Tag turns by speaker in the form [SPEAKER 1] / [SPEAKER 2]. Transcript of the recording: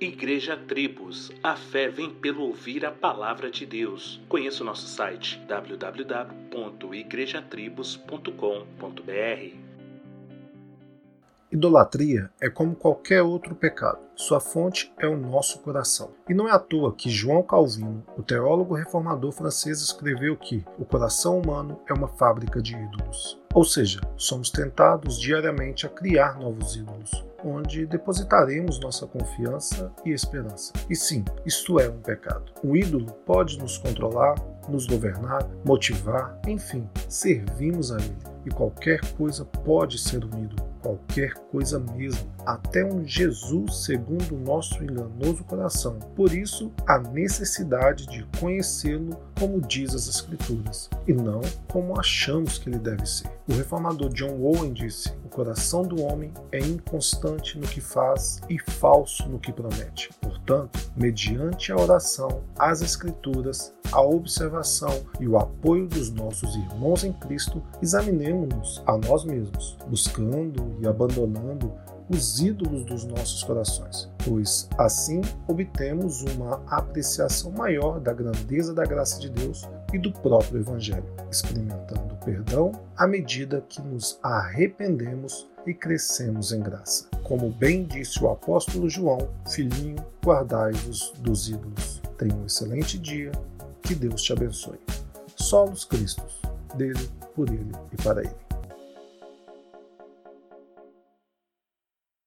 [SPEAKER 1] Igreja Tribos, a fé vem pelo ouvir a palavra de Deus. Conheça o nosso site www.igrejatribos.com.br.
[SPEAKER 2] Idolatria é como qualquer outro pecado. Sua fonte é o nosso coração. E não é à toa que João Calvino, o teólogo reformador francês, escreveu que o coração humano é uma fábrica de ídolos. Ou seja, somos tentados diariamente a criar novos ídolos onde depositaremos nossa confiança e esperança. E sim, isto é um pecado. O ídolo pode nos controlar, nos governar, motivar, enfim, servimos a ele. E qualquer coisa pode ser ídolo qualquer coisa mesmo, até um Jesus segundo o nosso enganoso coração. Por isso, a necessidade de conhecê-lo como diz as Escrituras, e não como achamos que ele deve ser. O reformador John Owen disse: O coração do homem é inconstante no que faz e falso no que promete. Portanto, mediante a oração, as Escrituras, a observação e o apoio dos nossos irmãos em Cristo, examinemos-nos a nós mesmos, buscando e abandonando os ídolos dos nossos corações, pois assim obtemos uma apreciação maior da grandeza da graça de Deus e do próprio Evangelho, experimentando perdão à medida que nos arrependemos e crescemos em graça. Como bem disse o apóstolo João, filhinho, guardai-vos dos ídolos. Tenha um excelente dia, que Deus te abençoe. Solos Cristos, dele, por ele e para ele.